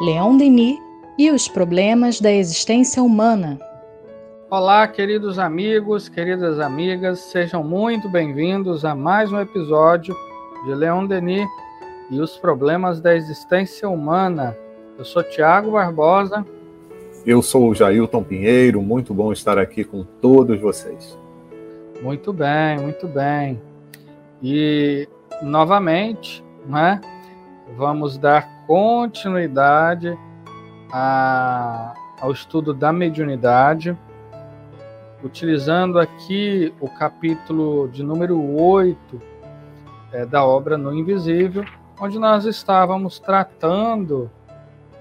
Leon Denis e os problemas da existência humana. Olá, queridos amigos, queridas amigas, sejam muito bem-vindos a mais um episódio de Leon Denis e os problemas da existência humana. Eu sou Tiago Barbosa. Eu sou o Jailton Pinheiro, muito bom estar aqui com todos vocês. Muito bem, muito bem. E novamente, né, vamos dar continuidade a, ao estudo da mediunidade, utilizando aqui o capítulo de número 8 é, da obra No Invisível, onde nós estávamos tratando,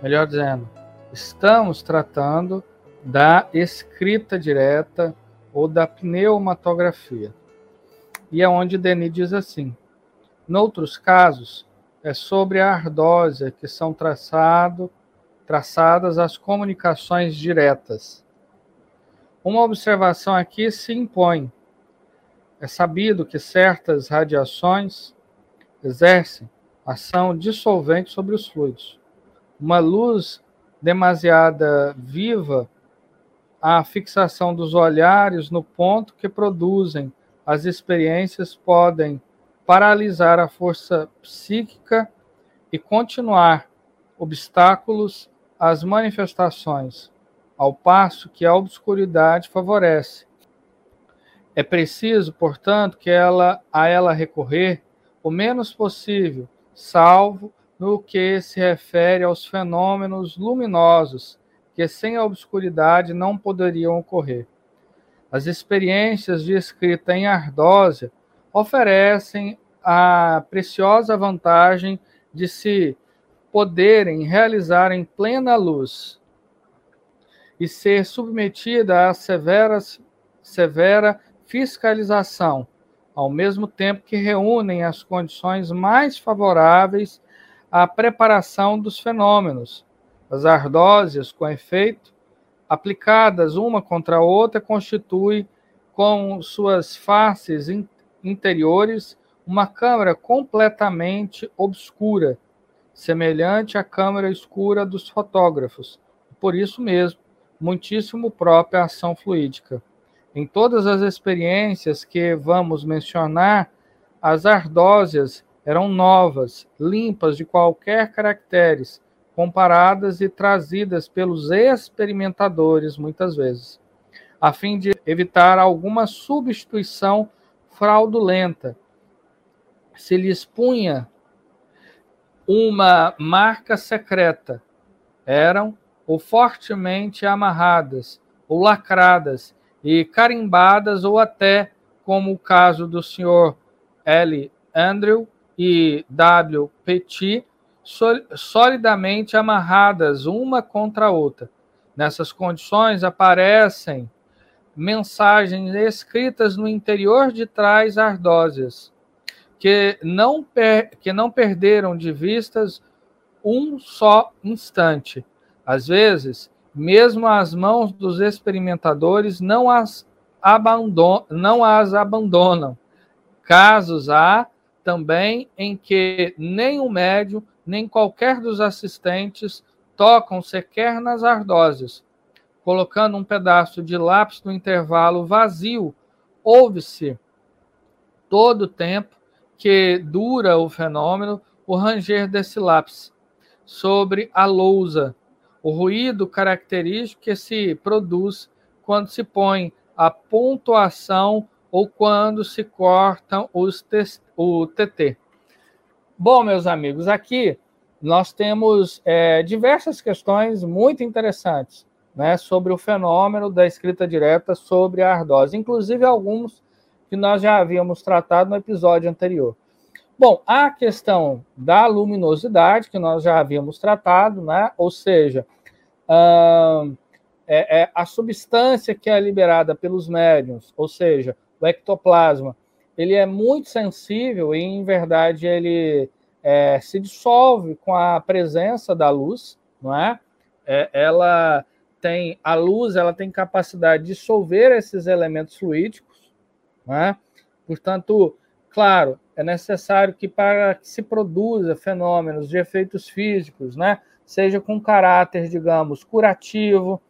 melhor dizendo, estamos tratando da escrita direta ou da pneumatografia. E é onde Denis diz assim: Noutros casos, é sobre a ardósia que são traçado, traçadas as comunicações diretas. Uma observação aqui se impõe. É sabido que certas radiações exercem ação dissolvente sobre os fluidos. Uma luz demasiada viva, a fixação dos olhares no ponto que produzem as experiências podem paralisar a força psíquica e continuar obstáculos às manifestações, ao passo que a obscuridade favorece. É preciso, portanto, que ela a ela recorrer o menos possível, salvo no que se refere aos fenômenos luminosos que sem a obscuridade não poderiam ocorrer. As experiências de escrita em ardósia oferecem a preciosa vantagem de se poderem realizar em plena luz e ser submetida a severas, severa fiscalização, ao mesmo tempo que reúnem as condições mais favoráveis à preparação dos fenômenos. As ardósias, com efeito, aplicadas uma contra a outra, constituem com suas faces interiores uma câmara completamente obscura, semelhante à câmara escura dos fotógrafos. Por isso mesmo, muitíssimo própria ação fluídica. Em todas as experiências que vamos mencionar, as ardósias eram novas, limpas de qualquer caracteres, comparadas e trazidas pelos experimentadores muitas vezes, a fim de evitar alguma substituição fraudulenta. Se lhes punha uma marca secreta, eram ou fortemente amarradas, ou lacradas e carimbadas, ou até, como o caso do senhor L. Andrew e W. Petit, solidamente amarradas uma contra a outra. Nessas condições aparecem mensagens escritas no interior de trás ardósias, que não, per, que não perderam de vistas um só instante. Às vezes, mesmo as mãos dos experimentadores não as, abandonam, não as abandonam. Casos há também em que nem o médium, nem qualquer dos assistentes tocam sequer nas ardósias, colocando um pedaço de lápis no intervalo vazio, ouve-se todo o tempo que dura o fenômeno o ranger desse lápis sobre a lousa, o ruído característico que se produz quando se põe a pontuação ou quando se cortam os o TT. Bom, meus amigos, aqui nós temos é, diversas questões muito interessantes né, sobre o fenômeno da escrita direta sobre a ardose, inclusive alguns que nós já havíamos tratado no episódio anterior. Bom, a questão da luminosidade, que nós já havíamos tratado, né, ou seja, hum, é, é a substância que é liberada pelos médiums, ou seja, o ectoplasma, ele é muito sensível e, em verdade, ele é, se dissolve com a presença da luz, não é? é ela tem a luz, ela tem capacidade de dissolver esses elementos fluídicos, né? Portanto, claro, é necessário que para que se produza fenômenos de efeitos físicos, né, seja com caráter, digamos, curativo,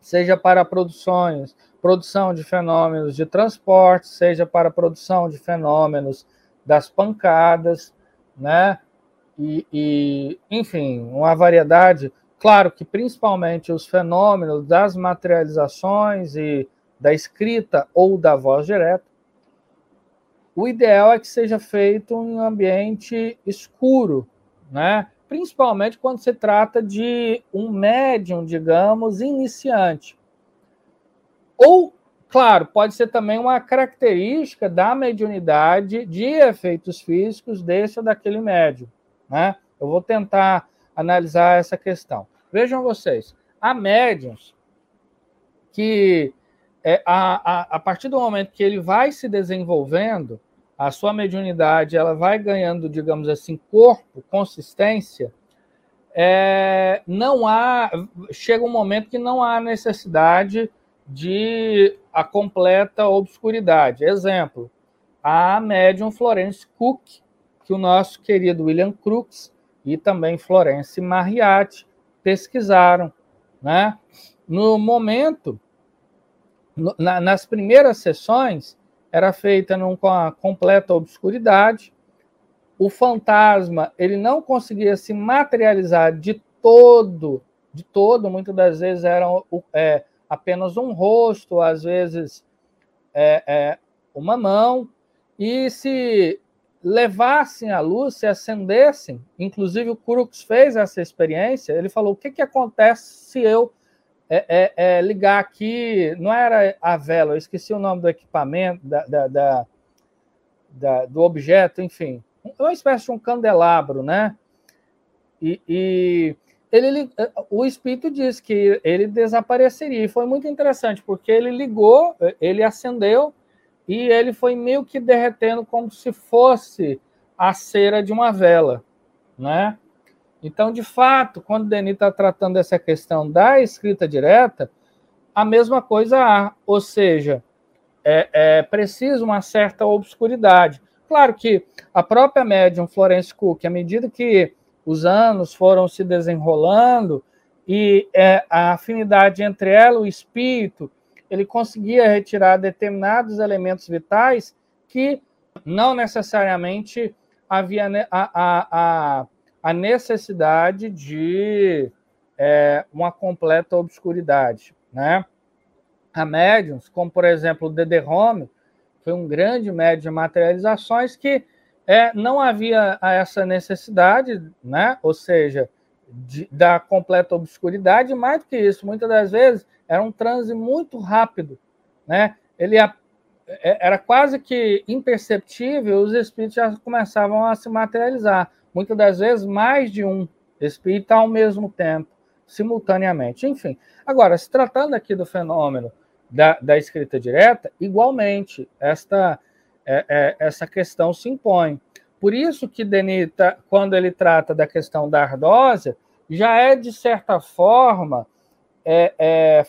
seja para produções, produção de fenômenos de transporte, seja para produção de fenômenos das pancadas, né? E, e, enfim, uma variedade. Claro que principalmente os fenômenos das materializações e da escrita ou da voz direta. O ideal é que seja feito em um ambiente escuro, né? principalmente quando se trata de um médium, digamos, iniciante. Ou, claro, pode ser também uma característica da mediunidade de efeitos físicos desse ou daquele médium. Né? Eu vou tentar analisar essa questão. Vejam vocês, há médiums que, é, a, a, a partir do momento que ele vai se desenvolvendo, a sua mediunidade ela vai ganhando, digamos assim, corpo, consistência, é, não há, chega um momento que não há necessidade de a completa obscuridade. Exemplo, a médium Florence Cook, que o nosso querido William Crookes e também Florence Mariatti pesquisaram, né? No momento, na, nas primeiras sessões, era feita num, com a completa obscuridade. O fantasma ele não conseguia se materializar de todo, de todo. Muitas das vezes era é, apenas um rosto, às vezes é, é, uma mão. E se levassem a luz, se acendessem, inclusive o Crux fez essa experiência, ele falou: o que, que acontece se eu é, é, é, ligar aqui, não era a vela, eu esqueci o nome do equipamento, da, da, da, da do objeto, enfim, uma espécie de um candelabro, né? E, e ele, o espírito disse que ele desapareceria. E foi muito interessante, porque ele ligou, ele acendeu e ele foi meio que derretendo como se fosse a cera de uma vela, né? Então, de fato, quando Denis está tratando dessa questão da escrita direta, a mesma coisa há, ou seja, é, é preciso uma certa obscuridade. Claro que a própria médium Florence Cook, à medida que os anos foram se desenrolando e é, a afinidade entre ela o espírito, ele conseguia retirar determinados elementos vitais que não necessariamente havia a, a, a necessidade de é, uma completa obscuridade. Né? Há médiums, como por exemplo o Dederhome, foi um grande médium de materializações que é, não havia essa necessidade, né? ou seja, de, da completa obscuridade, mais do que isso, muitas das vezes era um transe muito rápido. Né? Ele é, era quase que imperceptível, os espíritos já começavam a se materializar muitas das vezes mais de um espírito ao mesmo tempo, simultaneamente. Enfim, agora, se tratando aqui do fenômeno da, da escrita direta, igualmente, esta, é, é, essa questão se impõe. Por isso que Denita, quando ele trata da questão da ardósia, já é, de certa forma, é, é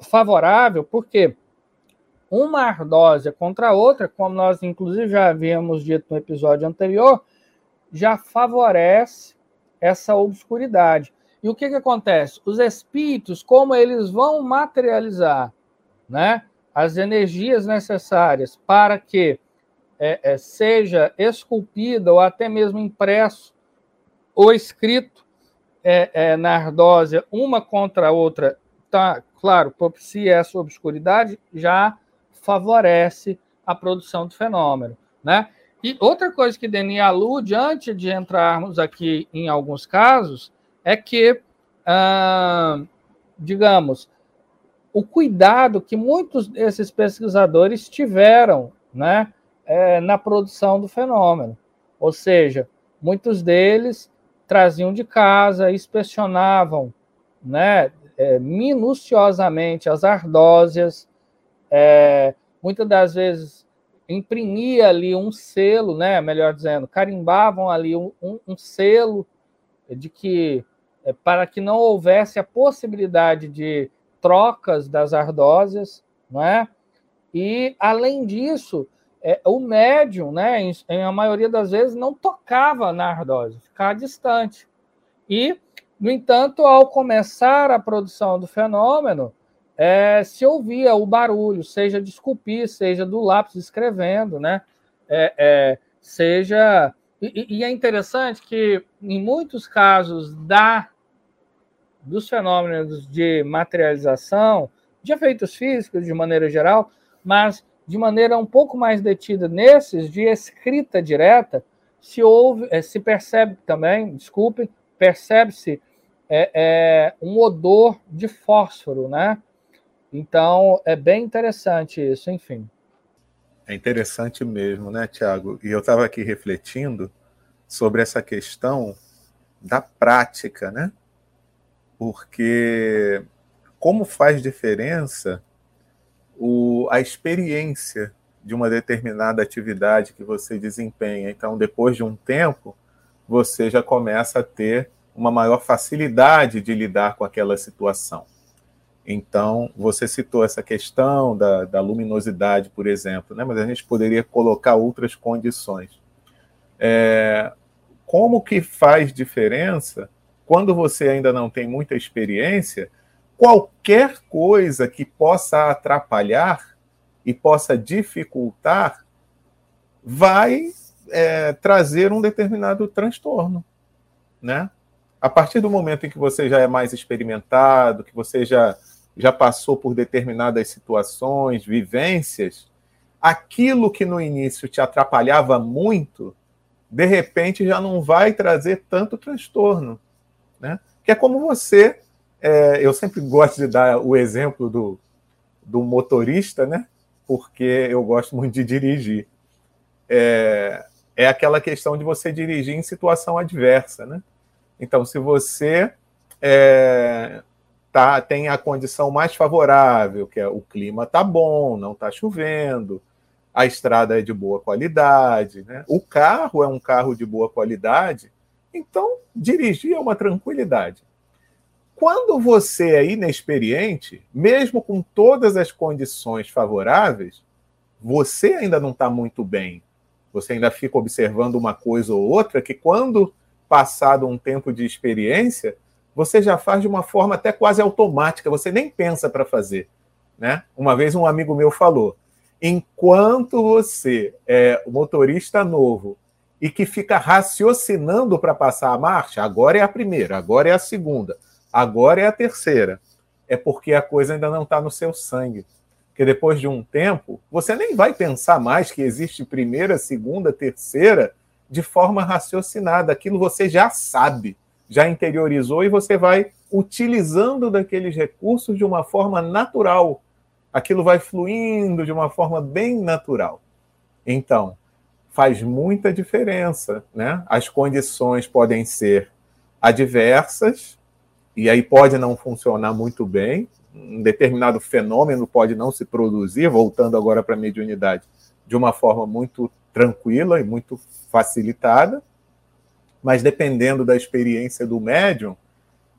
favorável, porque uma ardósia contra a outra, como nós inclusive já havíamos dito no episódio anterior, já favorece essa obscuridade. E o que, que acontece? Os espíritos, como eles vão materializar né, as energias necessárias para que é, é, seja esculpida ou até mesmo impresso ou escrito é, é na ardósia uma contra a outra, tá, claro, propicia essa obscuridade, já favorece a produção do fenômeno. Né? E outra coisa que Denis alude, antes de entrarmos aqui em alguns casos, é que, ah, digamos, o cuidado que muitos desses pesquisadores tiveram né, é, na produção do fenômeno. Ou seja, muitos deles traziam de casa, inspecionavam né, é, minuciosamente as ardósias, é, muitas das vezes imprimia ali um selo, né, melhor dizendo, carimbavam ali um, um, um selo de que é, para que não houvesse a possibilidade de trocas das ardósias, não é? E além disso, é, o médium, né, em, em, a maioria das vezes não tocava na ardósia, ficava distante. E No entanto, ao começar a produção do fenômeno, é, se ouvia o barulho, seja de esculpir, seja do lápis escrevendo, né? É, é, seja. E, e, é interessante que, em muitos casos da, dos fenômenos de materialização, de efeitos físicos de maneira geral, mas de maneira um pouco mais detida nesses de escrita direta, se ouve, é, se percebe também, desculpe, percebe-se é, é, um odor de fósforo, né? Então é bem interessante isso, enfim. É interessante mesmo, né, Tiago? E eu estava aqui refletindo sobre essa questão da prática, né? Porque como faz diferença o, a experiência de uma determinada atividade que você desempenha. Então, depois de um tempo, você já começa a ter uma maior facilidade de lidar com aquela situação. Então, você citou essa questão da, da luminosidade, por exemplo, né? mas a gente poderia colocar outras condições. É, como que faz diferença quando você ainda não tem muita experiência? Qualquer coisa que possa atrapalhar e possa dificultar vai é, trazer um determinado transtorno, né? A partir do momento em que você já é mais experimentado, que você já, já passou por determinadas situações, vivências, aquilo que no início te atrapalhava muito, de repente já não vai trazer tanto transtorno, né? Que é como você, é, eu sempre gosto de dar o exemplo do, do motorista, né? Porque eu gosto muito de dirigir. É, é aquela questão de você dirigir em situação adversa, né? Então, se você é, tá, tem a condição mais favorável, que é o clima tá bom, não está chovendo, a estrada é de boa qualidade, né? o carro é um carro de boa qualidade, então dirigir é uma tranquilidade. Quando você é inexperiente, mesmo com todas as condições favoráveis, você ainda não está muito bem. Você ainda fica observando uma coisa ou outra que, quando passado um tempo de experiência, você já faz de uma forma até quase automática, você nem pensa para fazer. Né? Uma vez um amigo meu falou: enquanto você é motorista novo e que fica raciocinando para passar a marcha, agora é a primeira, agora é a segunda, agora é a terceira, é porque a coisa ainda não está no seu sangue. Porque depois de um tempo, você nem vai pensar mais que existe primeira, segunda, terceira de forma raciocinada. Aquilo você já sabe, já interiorizou e você vai utilizando daqueles recursos de uma forma natural. Aquilo vai fluindo de uma forma bem natural. Então, faz muita diferença, né? As condições podem ser adversas e aí pode não funcionar muito bem, um determinado fenômeno pode não se produzir, voltando agora para a mediunidade, de uma forma muito tranquila e muito facilitada, mas dependendo da experiência do médium,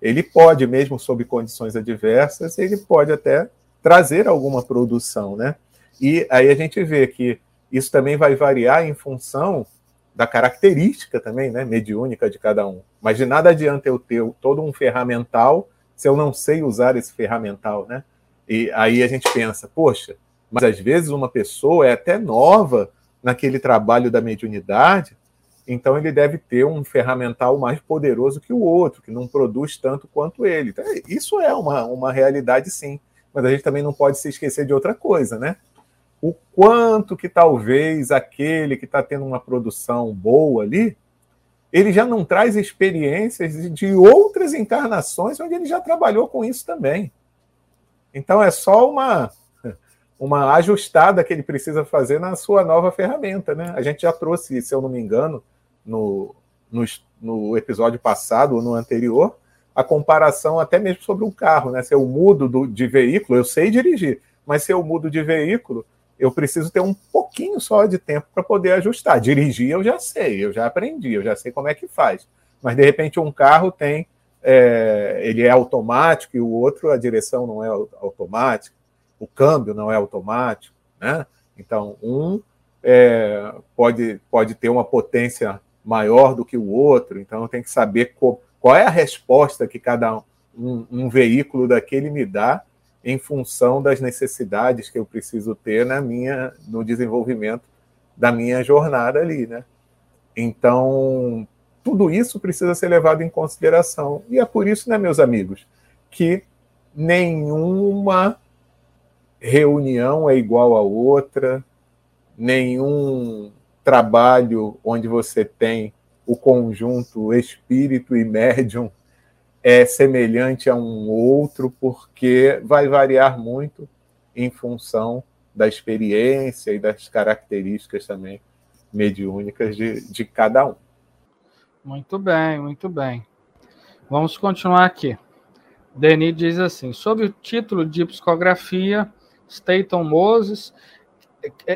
ele pode, mesmo sob condições adversas, ele pode até trazer alguma produção, né? E aí a gente vê que isso também vai variar em função da característica também, né, mediúnica de cada um. Mas de nada adianta eu ter todo um ferramental se eu não sei usar esse ferramental, né? E aí a gente pensa, poxa, mas às vezes uma pessoa é até nova naquele trabalho da mediunidade, então ele deve ter um ferramental mais poderoso que o outro, que não produz tanto quanto ele. Então, isso é uma, uma realidade, sim. Mas a gente também não pode se esquecer de outra coisa, né? O quanto que talvez aquele que está tendo uma produção boa ali, ele já não traz experiências de outras encarnações onde ele já trabalhou com isso também. Então é só uma uma ajustada que ele precisa fazer na sua nova ferramenta. Né? A gente já trouxe, se eu não me engano, no, no, no episódio passado ou no anterior, a comparação até mesmo sobre um carro. Né? Se eu mudo do, de veículo, eu sei dirigir, mas se eu mudo de veículo, eu preciso ter um pouquinho só de tempo para poder ajustar. Dirigir eu já sei, eu já aprendi, eu já sei como é que faz. Mas de repente um carro tem, é, ele é automático e o outro a direção não é automática o câmbio não é automático, né? Então, um é, pode, pode ter uma potência maior do que o outro, então tem que saber co qual é a resposta que cada um, um veículo daquele me dá em função das necessidades que eu preciso ter na minha no desenvolvimento da minha jornada ali, né? Então, tudo isso precisa ser levado em consideração. E é por isso, né, meus amigos, que nenhuma reunião é igual a outra, nenhum trabalho onde você tem o conjunto espírito e médium é semelhante a um outro, porque vai variar muito em função da experiência e das características também mediúnicas de, de cada um. Muito bem, muito bem. Vamos continuar aqui. Denis diz assim: sob o título de psicografia, Staton Moses,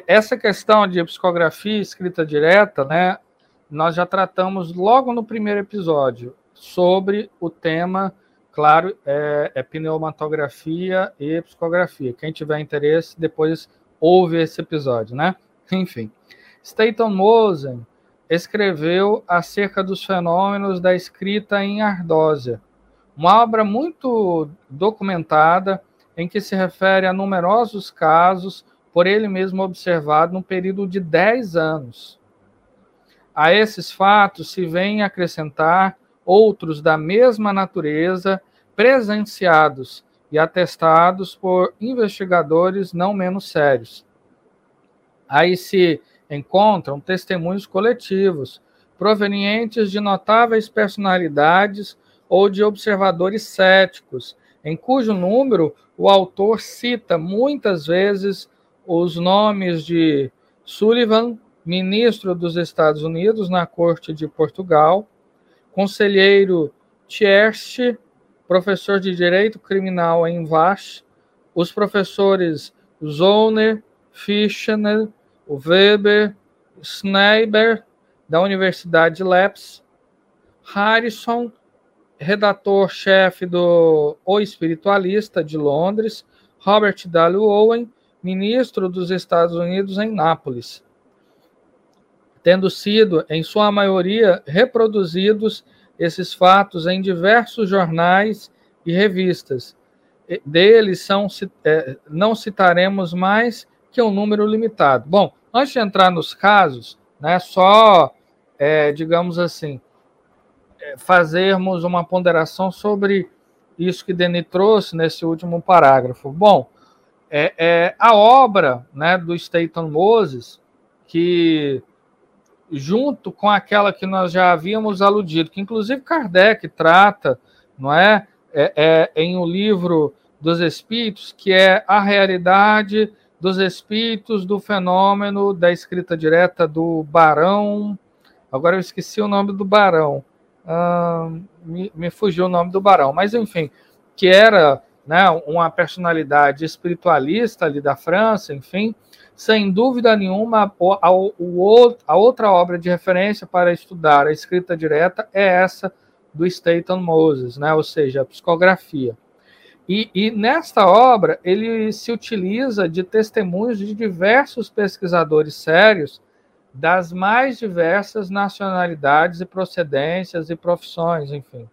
essa questão de psicografia escrita direta, né, nós já tratamos logo no primeiro episódio sobre o tema, claro, é, é pneumatografia e psicografia. Quem tiver interesse, depois ouve esse episódio, né? Enfim. Staton Mosen escreveu acerca dos fenômenos da escrita em ardósia, uma obra muito documentada em que se refere a numerosos casos por ele mesmo observado num período de 10 anos. A esses fatos se vêm acrescentar outros da mesma natureza, presenciados e atestados por investigadores não menos sérios. Aí se encontram testemunhos coletivos, provenientes de notáveis personalidades ou de observadores céticos, em cujo número o autor cita muitas vezes os nomes de Sullivan, ministro dos Estados Unidos na Corte de Portugal, conselheiro Tierst, professor de Direito Criminal em Vash, os professores Zollner, Fischner, Weber, Schneiber, da Universidade de Leipzig, Harrison, redator-chefe do O Espiritualista de Londres, Robert W. Owen, ministro dos Estados Unidos em Nápoles, tendo sido, em sua maioria, reproduzidos esses fatos em diversos jornais e revistas. Deles são, é, não citaremos mais que um número limitado. Bom, antes de entrar nos casos, né, só, é, digamos assim, é, fazermos uma ponderação sobre isso que Denis trouxe nesse último parágrafo. Bom, é, é a obra né, do Staton Moses, que junto com aquela que nós já havíamos aludido, que inclusive Kardec trata, não é, é, é em um livro dos Espíritos, que é a realidade dos espíritos do fenômeno da escrita direta do Barão. Agora eu esqueci o nome do Barão. Ah, me, me fugiu o nome do Barão, mas enfim, que era né, uma personalidade espiritualista ali da França, enfim, sem dúvida nenhuma, a, outra obra de referência para estudar a escrita direta é essa do Staton Moses, né, ou seja, a psicografia. E, e, nesta obra, ele se utiliza de testemunhos de diversos pesquisadores sérios das mais diversas nacionalidades e procedências e profissões, enfim.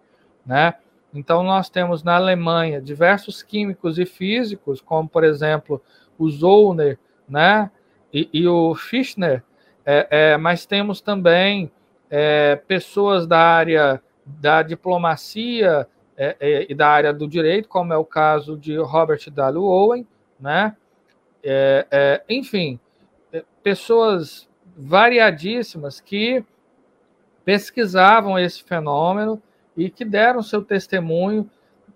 Né? Então, nós temos na Alemanha diversos químicos e físicos, como, por exemplo, o Zollner né? e, e o Fischner, é, é, mas temos também é, pessoas da área da diplomacia, é, é, e da área do direito, como é o caso de Robert W. Owen, né? É, enfim, pessoas variadíssimas que pesquisavam esse fenômeno e que deram seu testemunho,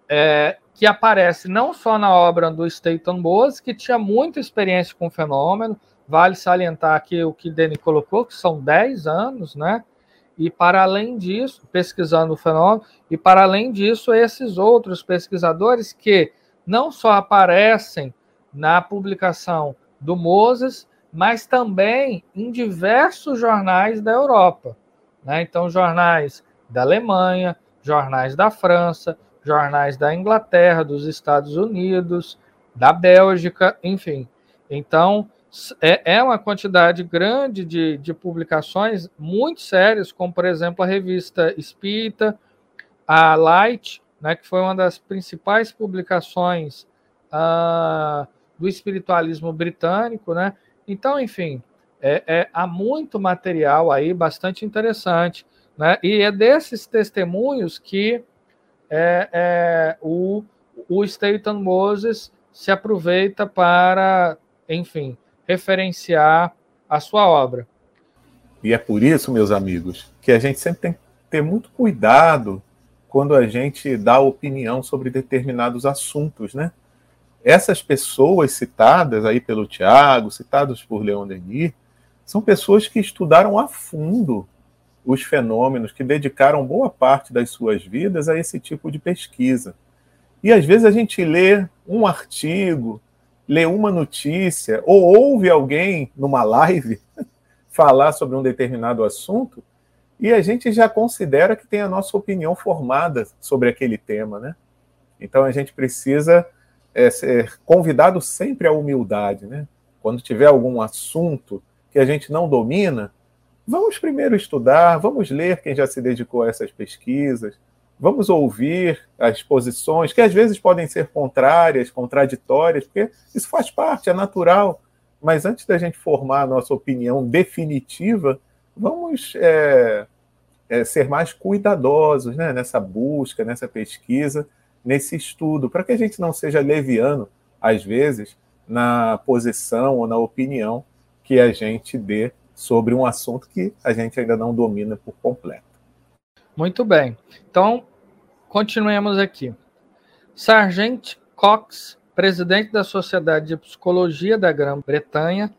é, que aparece não só na obra do Staton Bose, que tinha muita experiência com o fenômeno, vale salientar aqui o que Denis colocou, que são 10 anos, né? E para além disso, pesquisando o fenômeno, e para além disso, esses outros pesquisadores que não só aparecem na publicação do Moses, mas também em diversos jornais da Europa. Né? Então, jornais da Alemanha, jornais da França, jornais da Inglaterra, dos Estados Unidos, da Bélgica, enfim. Então, é, é uma quantidade grande de, de publicações muito sérias, como, por exemplo, a revista Espírita, a Light, né, que foi uma das principais publicações uh, do espiritualismo britânico, né? Então, enfim, é, é, há muito material aí bastante interessante, né? E é desses testemunhos que é, é, o, o Staten Moses se aproveita para, enfim, referenciar a sua obra. E é por isso, meus amigos, que a gente sempre tem que ter muito cuidado quando a gente dá opinião sobre determinados assuntos, né? Essas pessoas citadas aí pelo Tiago, citadas por Leon Denis, são pessoas que estudaram a fundo os fenômenos, que dedicaram boa parte das suas vidas a esse tipo de pesquisa. E às vezes a gente lê um artigo, lê uma notícia, ou ouve alguém numa live falar sobre um determinado assunto e a gente já considera que tem a nossa opinião formada sobre aquele tema, né? Então a gente precisa é, ser convidado sempre à humildade, né? Quando tiver algum assunto que a gente não domina, vamos primeiro estudar, vamos ler quem já se dedicou a essas pesquisas, vamos ouvir as posições, que às vezes podem ser contrárias, contraditórias, porque isso faz parte, é natural. Mas antes da gente formar a nossa opinião definitiva, vamos é, é, ser mais cuidadosos né, nessa busca, nessa pesquisa, nesse estudo, para que a gente não seja leviano, às vezes, na posição ou na opinião que a gente dê sobre um assunto que a gente ainda não domina por completo. Muito bem. Então, continuemos aqui. Sargent Cox presidente da Sociedade de Psicologia da Grã-Bretanha,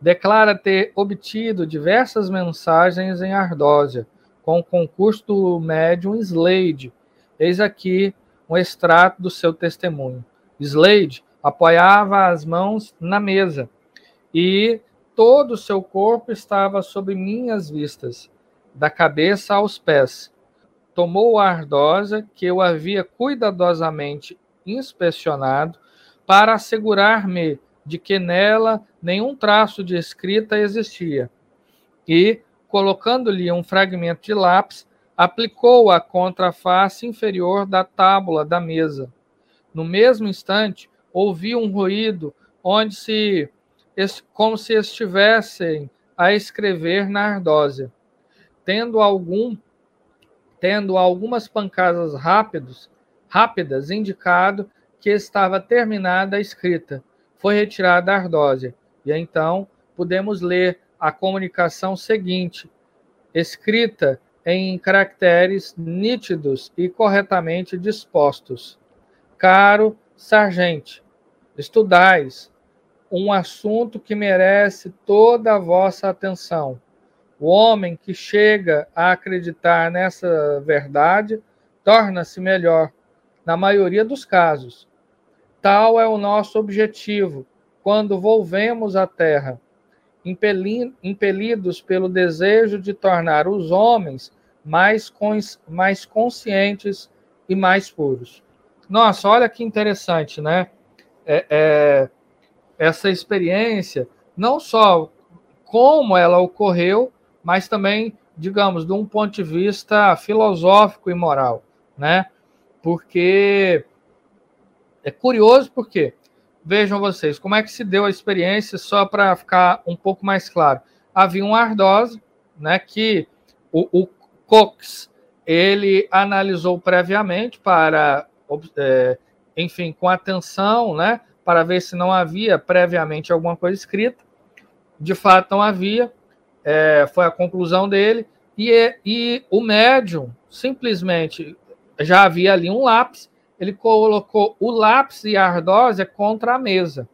declara ter obtido diversas mensagens em Ardósia, com o concurso do médium Slade. Eis aqui um extrato do seu testemunho. Slade apoiava as mãos na mesa e todo o seu corpo estava sob minhas vistas, da cabeça aos pés. Tomou a ardósia que eu havia cuidadosamente inspecionado para assegurar-me de que nela nenhum traço de escrita existia. E, colocando-lhe um fragmento de lápis, aplicou-a contra a face inferior da tábua da mesa. No mesmo instante, ouvi um ruído onde se como se estivessem a escrever na ardósia. Tendo algum tendo algumas pancadas rápidos, rápidas indicado que estava terminada a escrita. Foi retirada a ardósia. E então podemos ler a comunicação seguinte, escrita em caracteres nítidos e corretamente dispostos. Caro sargente, estudais um assunto que merece toda a vossa atenção. O homem que chega a acreditar nessa verdade torna-se melhor na maioria dos casos. Tal é o nosso objetivo quando volvemos à Terra, impelidos pelo desejo de tornar os homens mais, cons mais conscientes e mais puros. Nossa, olha que interessante, né? É, é, essa experiência, não só como ela ocorreu, mas também, digamos, de um ponto de vista filosófico e moral, né? porque é curioso porque vejam vocês como é que se deu a experiência só para ficar um pouco mais claro. Havia um ardose, né, que o, o Cox ele analisou previamente para, é, enfim, com atenção, né, para ver se não havia previamente alguma coisa escrita. De fato, não havia. É, foi a conclusão dele. E, e o médium simplesmente já havia ali um lápis, ele colocou o lápis e a ardósia contra a mesa,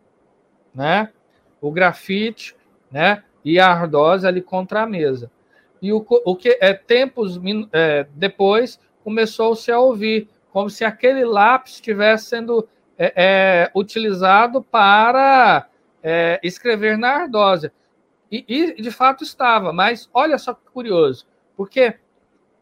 né? O grafite, né? E a ardósia ali contra a mesa. E o, o que é tempos é, depois começou-se a ouvir como se aquele lápis estivesse sendo é, é, utilizado para é, escrever na ardósia. E, e, de fato estava, mas olha só que curioso, porque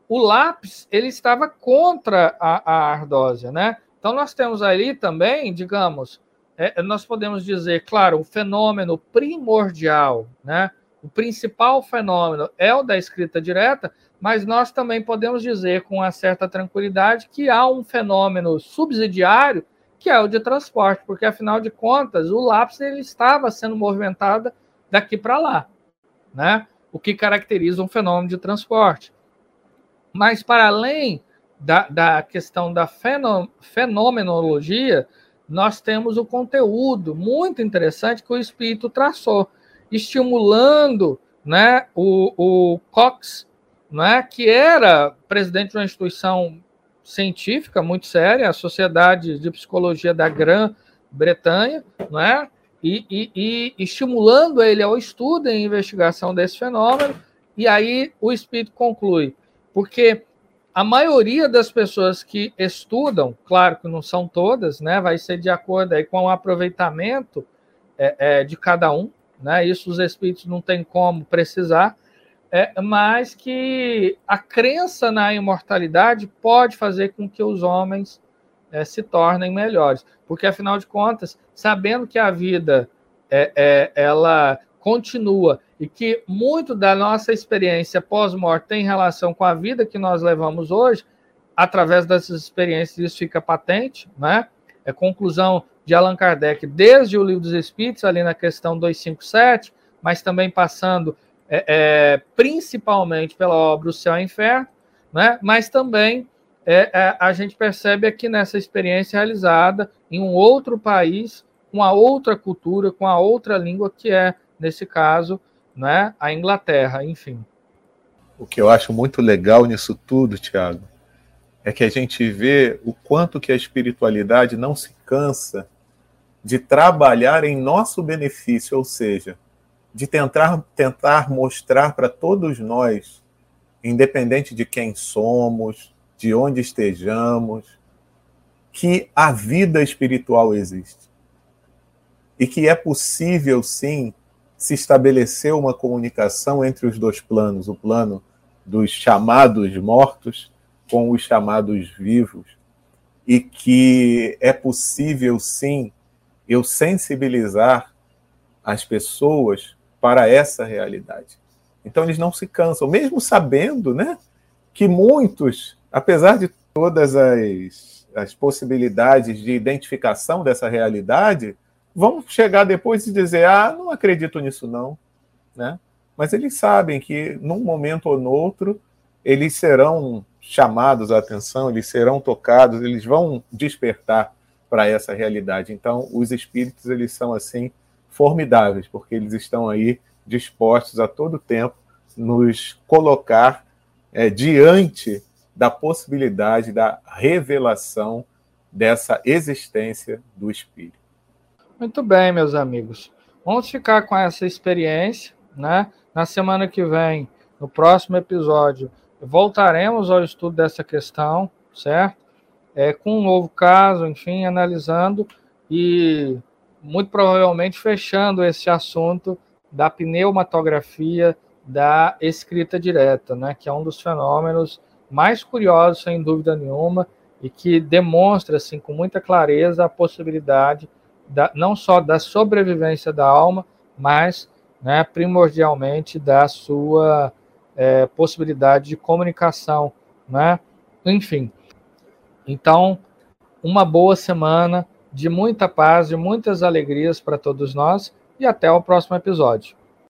o lápis ele estava contra a, a ardósia, né? Então nós temos ali também, digamos, é, nós podemos dizer, claro, o fenômeno primordial, né? O principal fenômeno é o da escrita direta, mas nós também podemos dizer com uma certa tranquilidade que há um fenômeno subsidiário que é o de transporte, porque afinal de contas o lápis ele estava sendo movimentado daqui para lá, né? O que caracteriza um fenômeno de transporte. Mas para além da, da questão da fenomenologia, nós temos o conteúdo muito interessante que o espírito traçou, estimulando né, o, o Cox, né, que era presidente de uma instituição científica muito séria, a Sociedade de Psicologia da Grã-Bretanha, né, e, e, e estimulando ele ao estudo e investigação desse fenômeno, e aí o espírito conclui, porque a maioria das pessoas que estudam, claro que não são todas, né, vai ser de acordo aí com o aproveitamento é, é, de cada um, né, isso os espíritos não têm como precisar, é, mas que a crença na imortalidade pode fazer com que os homens é, se tornem melhores, porque afinal de contas, sabendo que a vida é, é, ela continua e que muito da nossa experiência pós-morte tem relação com a vida que nós levamos hoje, através dessas experiências isso fica patente, né? É conclusão de Allan Kardec desde o Livro dos Espíritos, ali na questão 257, mas também passando é, é, principalmente pela obra O Céu e o Inferno, né? mas também é, é, a gente percebe aqui nessa experiência realizada em um outro país, com a outra cultura, com a outra língua, que é, nesse caso, né, a Inglaterra, enfim. O que eu acho muito legal nisso tudo, Tiago, é que a gente vê o quanto que a espiritualidade não se cansa de trabalhar em nosso benefício, ou seja, de tentar, tentar mostrar para todos nós, independente de quem somos, de onde estejamos, que a vida espiritual existe. E que é possível, sim, se estabelecer uma comunicação entre os dois planos, o plano dos chamados mortos com os chamados vivos, e que é possível, sim, eu sensibilizar as pessoas para essa realidade. Então eles não se cansam, mesmo sabendo, né, que muitos, apesar de todas as, as possibilidades de identificação dessa realidade, vão chegar depois e dizer: "Ah, não acredito nisso não", né? Mas eles sabem que num momento ou no outro eles serão chamados à atenção, eles serão tocados, eles vão despertar para essa realidade. Então, os espíritos eles são assim formidáveis, porque eles estão aí dispostos a todo tempo nos colocar é, diante da possibilidade da revelação dessa existência do Espírito. Muito bem, meus amigos. Vamos ficar com essa experiência, né? Na semana que vem, no próximo episódio, voltaremos ao estudo dessa questão, certo? É, com um novo caso, enfim, analisando e muito provavelmente fechando esse assunto da pneumatografia da escrita direta, né, que é um dos fenômenos mais curiosos, sem dúvida nenhuma, e que demonstra assim com muita clareza a possibilidade da, não só da sobrevivência da alma, mas né, primordialmente da sua é, possibilidade de comunicação, né? Enfim, então uma boa semana de muita paz, de muitas alegrias para todos nós e até o próximo episódio.